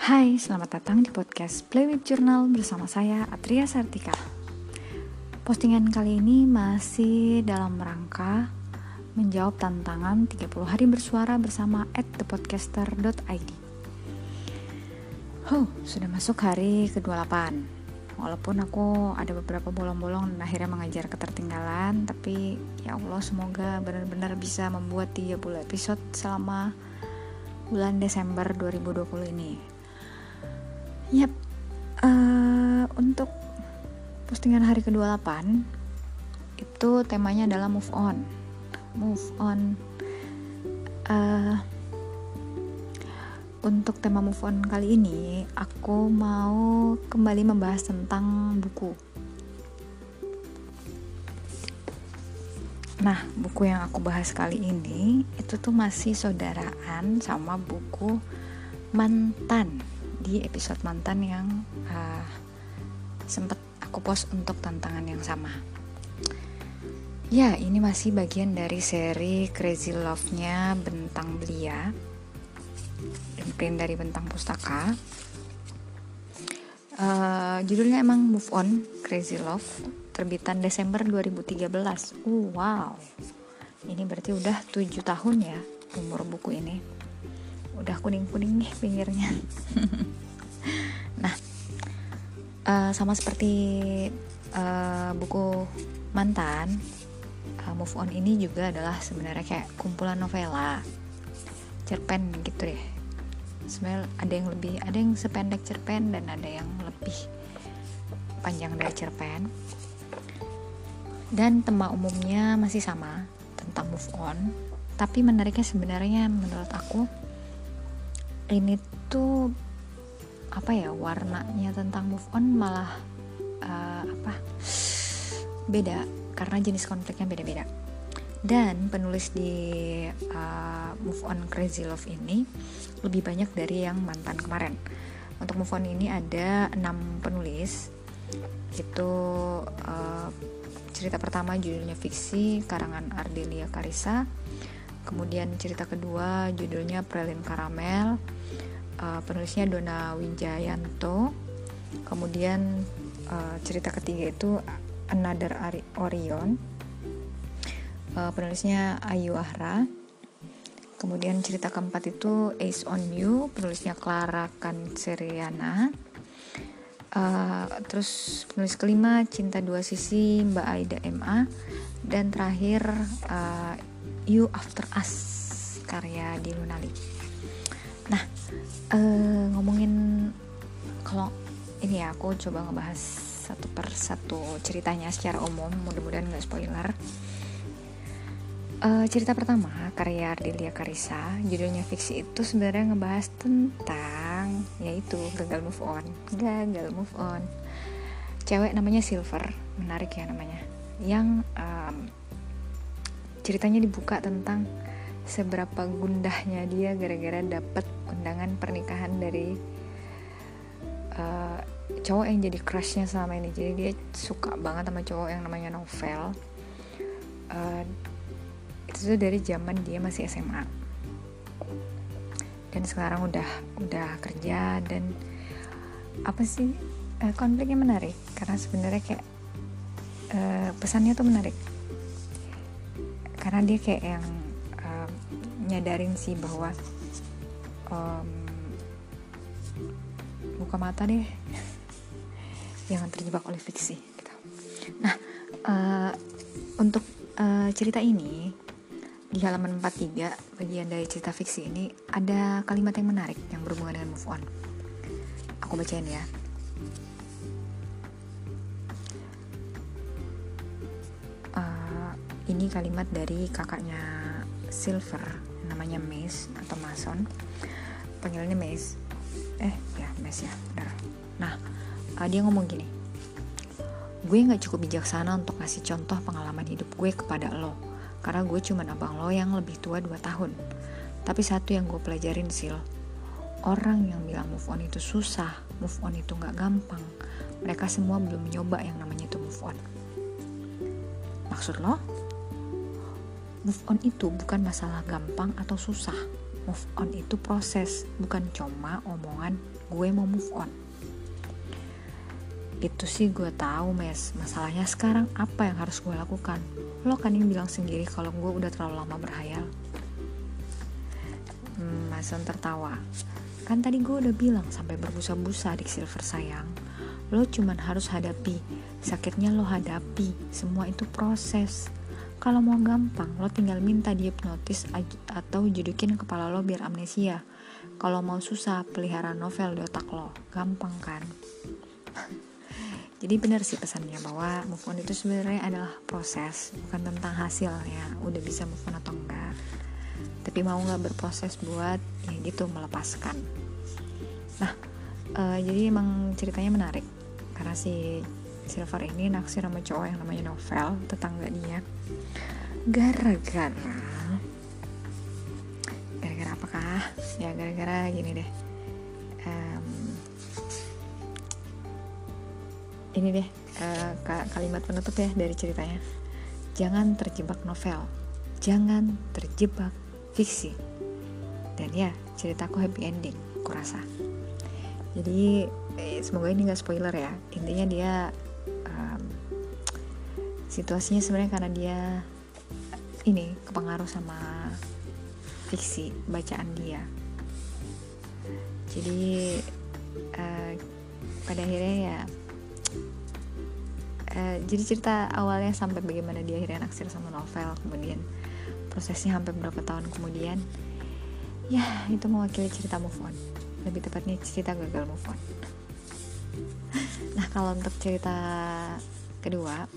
Hai, selamat datang di podcast Play with Journal bersama saya Atria Sartika. Postingan kali ini masih dalam rangka menjawab tantangan 30 hari bersuara bersama at thepodcaster.id. Huh, sudah masuk hari ke-28 walaupun aku ada beberapa bolong-bolong dan akhirnya mengajar ketertinggalan tapi ya Allah semoga benar-benar bisa membuat 30 episode selama bulan Desember 2020 ini yap. Uh, untuk postingan hari ke-28 itu temanya adalah move on. Move on. Uh, untuk tema move on kali ini, aku mau kembali membahas tentang buku. Nah, buku yang aku bahas kali ini itu tuh masih saudaraan sama buku mantan di episode mantan yang uh, sempet aku post untuk tantangan yang sama. Ya, ini masih bagian dari seri Crazy Love-nya Bentang Belia print dari Bentang Pustaka. Uh, judulnya emang Move On Crazy Love terbitan Desember 2013. Uh, wow. Ini berarti udah 7 tahun ya umur buku ini. Udah kuning-kuning nih pinggirnya. nah, uh, sama seperti uh, buku mantan, uh, Move On ini juga adalah sebenarnya kayak kumpulan novela cerpen gitu deh sebenarnya ada yang lebih ada yang sependek cerpen dan ada yang lebih panjang dari cerpen dan tema umumnya masih sama tentang move on tapi menariknya sebenarnya menurut aku ini tuh apa ya warnanya tentang move on malah uh, apa beda karena jenis konfliknya beda-beda dan penulis di uh, Move On Crazy Love ini lebih banyak dari yang mantan kemarin. Untuk Move On ini ada enam penulis. Itu uh, cerita pertama judulnya fiksi karangan Ardelia Karisa. Kemudian cerita kedua judulnya Prelin Karamel. Uh, penulisnya Dona Wijayanto. Kemudian uh, cerita ketiga itu Another Orion uh, penulisnya Ayu Ahra kemudian cerita keempat itu Ace on You penulisnya Clara Kanseriana uh, terus penulis kelima Cinta Dua Sisi Mbak Aida MA dan terakhir uh, You After Us karya di Lunali nah uh, ngomongin kalau ini ya aku coba ngebahas satu per satu ceritanya secara umum mudah-mudahan nggak spoiler. Uh, cerita pertama karya Ardelia Karisa judulnya fiksi itu sebenarnya ngebahas tentang yaitu gagal move on gagal move on. Cewek namanya Silver menarik ya namanya yang um, ceritanya dibuka tentang seberapa gundahnya dia gara-gara dapet undangan pernikahan dari uh, cowok yang jadi crushnya selama ini. Jadi dia suka banget sama cowok yang namanya Novel. Uh, itu tuh dari zaman dia masih SMA dan sekarang udah udah kerja dan apa sih uh, konfliknya menarik. Karena sebenarnya kayak uh, pesannya tuh menarik karena dia kayak yang uh, nyadarin sih bahwa um, buka mata deh jangan terjebak oleh fiksi gitu. nah uh, untuk uh, cerita ini di halaman 43 bagian dari cerita fiksi ini ada kalimat yang menarik yang berhubungan dengan move on. Aku bacain ya. Ini kalimat dari kakaknya Silver namanya Mace atau Mason panggilannya Mace eh ya Mace ya benar nah uh, dia ngomong gini gue nggak cukup bijaksana untuk ngasih contoh pengalaman hidup gue kepada lo karena gue cuma abang lo yang lebih tua 2 tahun. Tapi satu yang gue pelajarin sil, orang yang bilang move on itu susah, move on itu gak gampang. Mereka semua belum nyoba yang namanya itu move on. Maksud lo? Move on itu bukan masalah gampang atau susah. move on itu proses bukan cuma omongan gue mau move on. Itu sih gue tahu mes. Masalahnya sekarang apa yang harus gue lakukan? Lo kan yang bilang sendiri kalau gue udah terlalu lama berhayal. Hmm, Mason tertawa kan tadi gue udah bilang sampai berbusa-busa di silver sayang. Lo cuman harus hadapi. Sakitnya lo hadapi. Semua itu proses kalau mau gampang lo tinggal minta dia hipnotis atau judukin kepala lo biar amnesia. Kalau mau susah pelihara novel di otak lo. Gampang kan? Jadi benar sih pesannya bahwa move on itu sebenarnya adalah proses bukan tentang hasilnya udah bisa move on atau enggak. Tapi mau nggak berproses buat ya gitu melepaskan. Nah uh, jadi emang ceritanya menarik karena si Silver ini naksir sama cowok yang namanya Novel tetangga dia. Gara-gara gara-gara apakah? Ya gara-gara gini deh. Um, ini deh uh, kalimat penutup ya dari ceritanya. Jangan terjebak novel. Jangan terjebak fiksi. Dan ya ceritaku happy ending kurasa. Jadi eh, semoga ini gak spoiler ya. Intinya dia um, situasinya sebenarnya karena dia ini kepengaruh sama fiksi bacaan dia. Jadi uh, pada akhirnya ya uh, jadi cerita awalnya sampai bagaimana dia akhirnya naksir sama novel kemudian prosesnya hampir berapa tahun kemudian ya itu mewakili cerita move on. Lebih tepatnya cerita gagal move on nah kalau untuk cerita kedua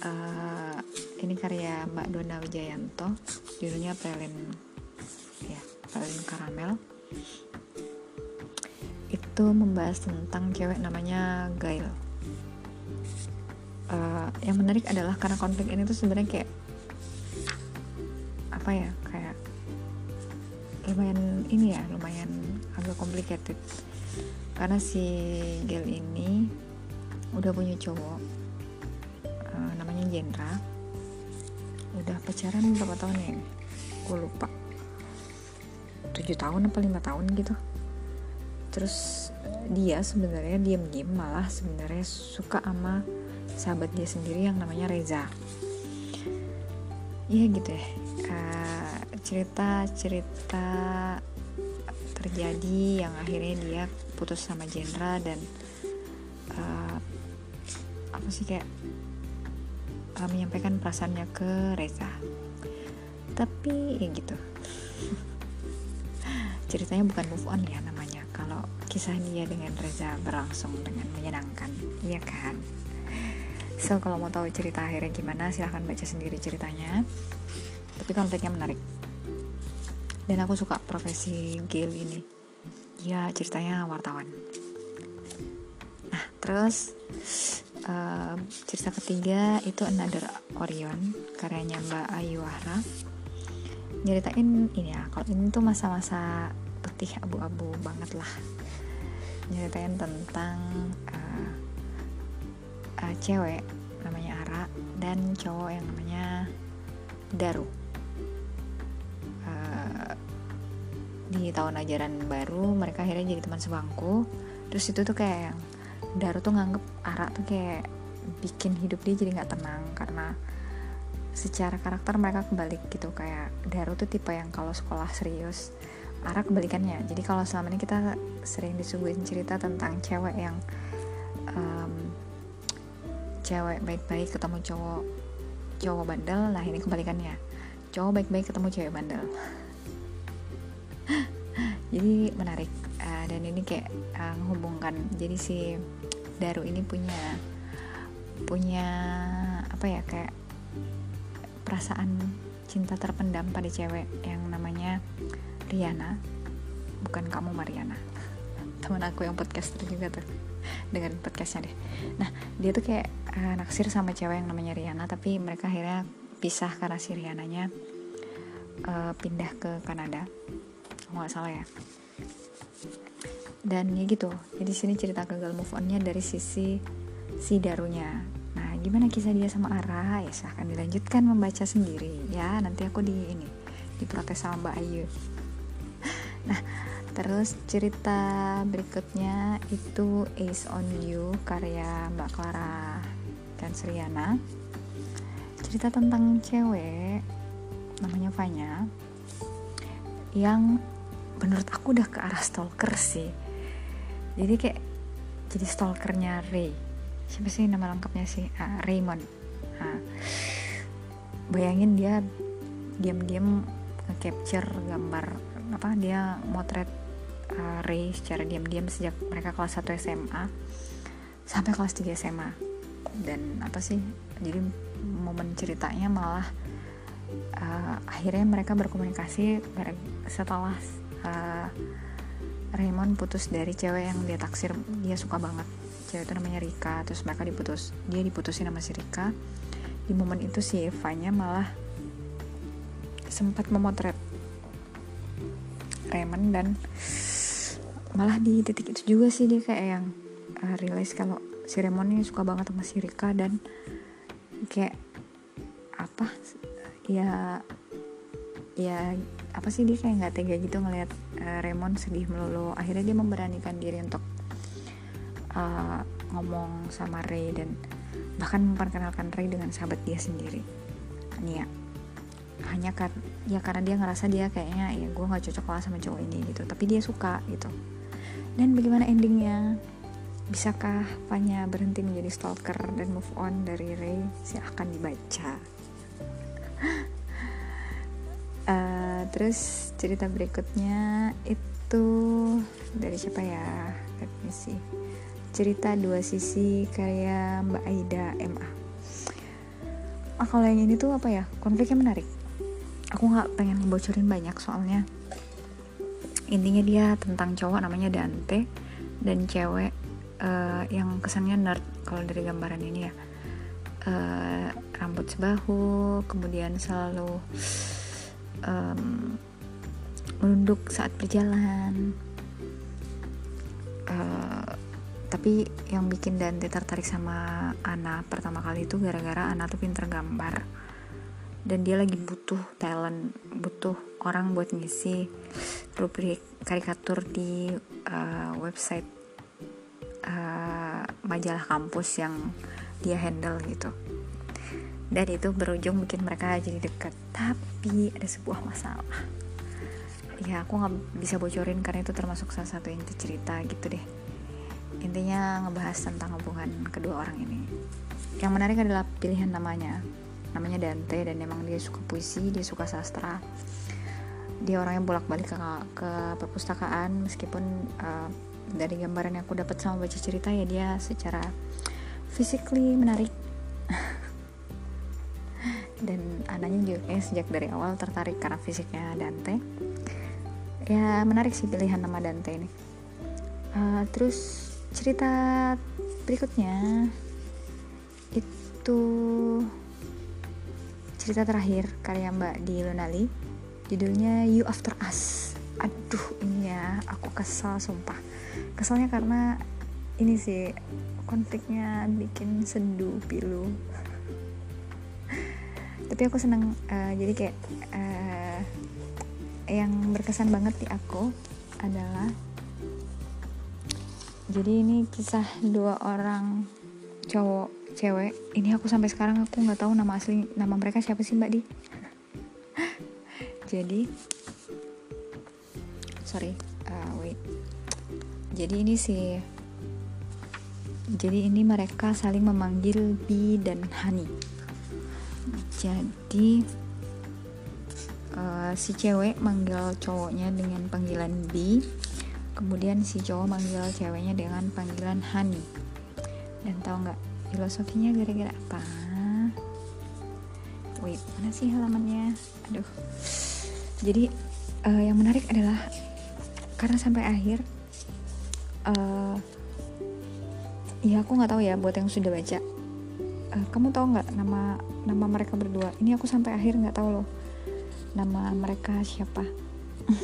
uh, ini karya Mbak Dona Wijayanto judulnya Prelin ya Prelin Karamel. Itu membahas tentang cewek namanya Gail. Uh, yang menarik adalah karena konflik ini tuh sebenarnya kayak apa ya kayak lumayan ini ya lumayan agak complicated karena si Gail ini udah punya cowok uh, namanya Jendra. Udah pacaran berapa tahun ya? Gue lupa. Tujuh tahun apa lima tahun gitu. Terus dia sebenarnya diam-diam malah sebenarnya suka sama sahabat dia sendiri yang namanya Reza. Ya gitu ya. Uh, cerita cerita terjadi yang akhirnya dia putus sama Jendra dan uh, apa sih kayak uh, menyampaikan perasaannya ke Reza tapi ya gitu ceritanya bukan move on ya namanya kalau kisah dia dengan Reza berlangsung dengan menyenangkan iya kan So kalau mau tahu cerita akhirnya gimana silahkan baca sendiri ceritanya. Tapi konfliknya menarik. Dan aku suka profesi Gail ini. Ya ceritanya wartawan. Nah terus uh, cerita ketiga itu Another Orion karyanya Mbak Ayu Wahra. Nyeritain ini ya kalau ini tuh masa-masa putih abu-abu banget lah. Nyeritain tentang uh, uh, cewek namanya Ara dan cowok yang namanya Daru di tahun ajaran baru mereka akhirnya jadi teman sebangku. Terus itu tuh kayak Daru tuh nganggep Ara tuh kayak bikin hidup dia jadi nggak tenang karena secara karakter mereka kebalik gitu. Kayak Daru tuh tipe yang kalau sekolah serius Ara kebalikannya. Jadi kalau selama ini kita sering disuguhin cerita tentang cewek yang um, cewek baik-baik ketemu cowok cowok bandel nah ini kebalikannya. Cowok baik-baik ketemu cewek bandel jadi menarik. Uh, dan ini kayak uh, menghubungkan. Jadi si Daru ini punya punya apa ya kayak perasaan cinta terpendam pada cewek yang namanya Riana bukan kamu Mariana teman aku yang podcaster juga tuh. Dengan podcastnya deh. Nah dia tuh kayak uh, naksir sama cewek yang namanya Riana tapi mereka akhirnya pisah karena si Riananya uh, pindah ke Kanada nggak salah ya. Dan ya gitu. Jadi sini cerita gagal move onnya dari sisi si Darunya. Nah gimana kisah dia sama Ara? Ya silahkan dilanjutkan membaca sendiri. Ya nanti aku di ini diprotes sama Mbak Ayu. Nah terus cerita berikutnya itu Ace on You karya Mbak Clara dan Sriana. Cerita tentang cewek namanya Fanya yang menurut aku udah ke arah stalker sih. Jadi kayak jadi stalkernya Ray. Siapa sih nama lengkapnya sih? Uh, Raymond. Nah, bayangin dia diam-diam nge-capture gambar apa dia motret uh, Ray secara diam-diam sejak mereka kelas 1 SMA sampai kelas 3 SMA dan apa sih jadi momen ceritanya malah uh, akhirnya mereka berkomunikasi setelah uh, Raymond putus dari cewek yang dia taksir dia suka banget. Cewek itu namanya Rika terus mereka diputus dia diputusin sama si Rika. Di momen itu si Evanya malah sempat memotret Raymond dan malah di titik itu juga sih dia kayak yang uh, realize kalau si Raymond ini suka banget sama si Rika dan kayak apa ya ya apa sih dia kayak nggak tega gitu ngelihat uh, Raymond sedih melulu? Akhirnya dia memberanikan diri untuk uh, ngomong sama Ray dan bahkan memperkenalkan Ray dengan sahabat dia sendiri. Nia hanya kan ya karena dia ngerasa dia kayaknya ya gue nggak cocok lah sama cowok ini gitu. Tapi dia suka gitu. Dan bagaimana endingnya? Bisakah Fanya berhenti menjadi stalker dan move on dari Ray? Silahkan dibaca terus cerita berikutnya itu dari siapa ya? Let me see. Cerita dua sisi karya Mbak Aida MA ah kalau yang ini tuh apa ya? Konfliknya menarik. Aku nggak pengen ngebocorin banyak soalnya. Intinya dia tentang cowok namanya Dante dan cewek uh, yang kesannya nerd kalau dari gambaran ini ya. Uh, rambut sebahu kemudian selalu um, menunduk saat berjalan. Uh, tapi yang bikin Dante tertarik sama Ana pertama kali itu gara-gara Ana tuh pinter gambar. Dan dia lagi butuh talent butuh orang buat ngisi rubrik karikatur di uh, website uh, majalah kampus yang dia handle gitu. Dan itu berujung bikin mereka jadi dekat. Tapi ada sebuah masalah ya aku nggak bisa bocorin karena itu termasuk salah satu inti cerita gitu deh. Intinya ngebahas tentang hubungan kedua orang ini. Yang menarik adalah pilihan namanya. Namanya Dante dan emang dia suka puisi dia suka sastra. Dia orangnya bolak-balik ke, ke perpustakaan. Meskipun uh, dari gambaran yang aku dapat sama baca cerita ya dia secara physically menarik. Dan anaknya juga eh, sejak dari awal tertarik karena fisiknya Dante ya menarik sih pilihan nama Dante ini. Uh, terus cerita berikutnya itu cerita terakhir karya Mbak di Lunali. Judulnya You After Us. Aduh ini ya aku kesal sumpah. Kesalnya karena ini sih konfliknya bikin sendu pilu. Tapi aku seneng uh, jadi kayak uh, yang berkesan banget di aku adalah jadi ini kisah dua orang cowok cewek. Ini aku sampai sekarang aku nggak tahu nama asli nama mereka siapa sih mbak di. Jadi sorry uh, wait. Jadi ini sih jadi ini mereka saling memanggil B dan Hani. Jadi uh, si cewek manggil cowoknya dengan panggilan B kemudian si cowok manggil ceweknya dengan panggilan Hani. Dan tau nggak filosofinya gara-gara apa? Wait mana sih halamannya? Aduh. Jadi uh, yang menarik adalah karena sampai akhir uh, ya aku nggak tahu ya buat yang sudah baca. Uh, kamu tahu nggak nama nama mereka berdua? Ini aku sampai akhir nggak tahu loh nama mereka siapa.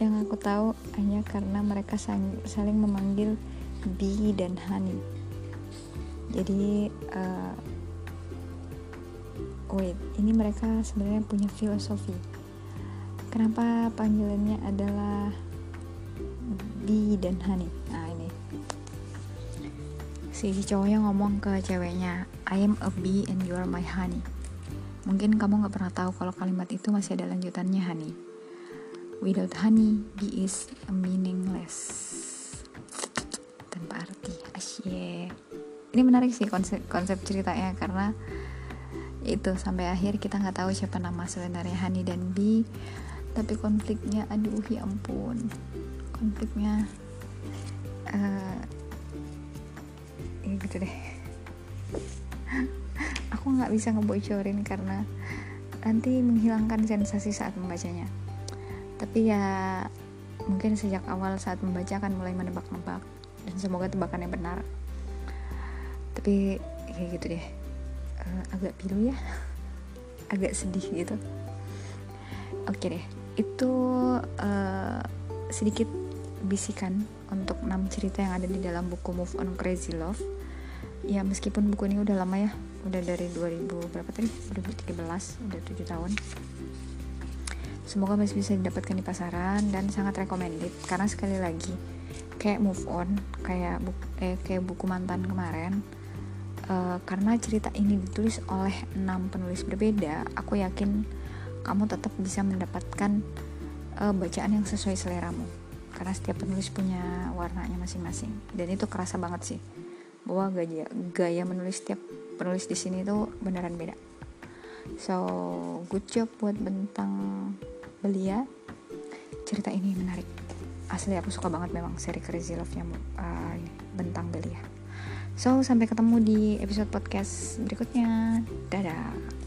Yang aku tahu hanya karena mereka saling memanggil bee dan honey jadi uh, wait ini mereka sebenarnya punya filosofi. Kenapa panggilannya adalah bee dan honey nah ini. Si cowoknya ngomong ke ceweknya I am a bee and you are my honey mungkin kamu nggak pernah tahu kalau kalimat itu masih ada lanjutannya honey. Without honey bee is meaningless. Tanpa arti. Asyik. Ini menarik sih konsep konsep ceritanya karena itu sampai akhir kita nggak tahu siapa nama sebenarnya Hani dan Bi tapi konfliknya aduh ya ampun. Konfliknya uh, ya gitu deh aku nggak bisa ngebocorin karena nanti menghilangkan sensasi saat membacanya. Tapi ya mungkin sejak awal saat membaca akan mulai menebak-nebak dan semoga tebakannya benar. Tapi kayak gitu deh. Uh, agak pilu ya. Agak sedih gitu. Oke deh. Itu uh, sedikit bisikan untuk enam cerita yang ada di dalam buku Move On Crazy Love. Ya meskipun buku ini udah lama ya udah dari 2000 berapa tadi? 2013 udah 7 tahun. Semoga masih bisa didapatkan di pasaran dan sangat recommended. Karena sekali lagi kayak move on kayak buku, eh, kayak buku mantan kemarin uh, karena cerita ini ditulis oleh enam penulis berbeda aku yakin kamu tetap bisa mendapatkan uh, bacaan yang sesuai seleramu. Karena setiap penulis punya warnanya masing-masing. Dan itu kerasa banget sih bahwa gaya gaya menulis setiap penulis di sini tuh beneran beda so good job buat bentang belia cerita ini menarik asli aku suka banget memang seri Crazy Love nya uh, bentang belia So, sampai ketemu di episode podcast berikutnya. Dadah.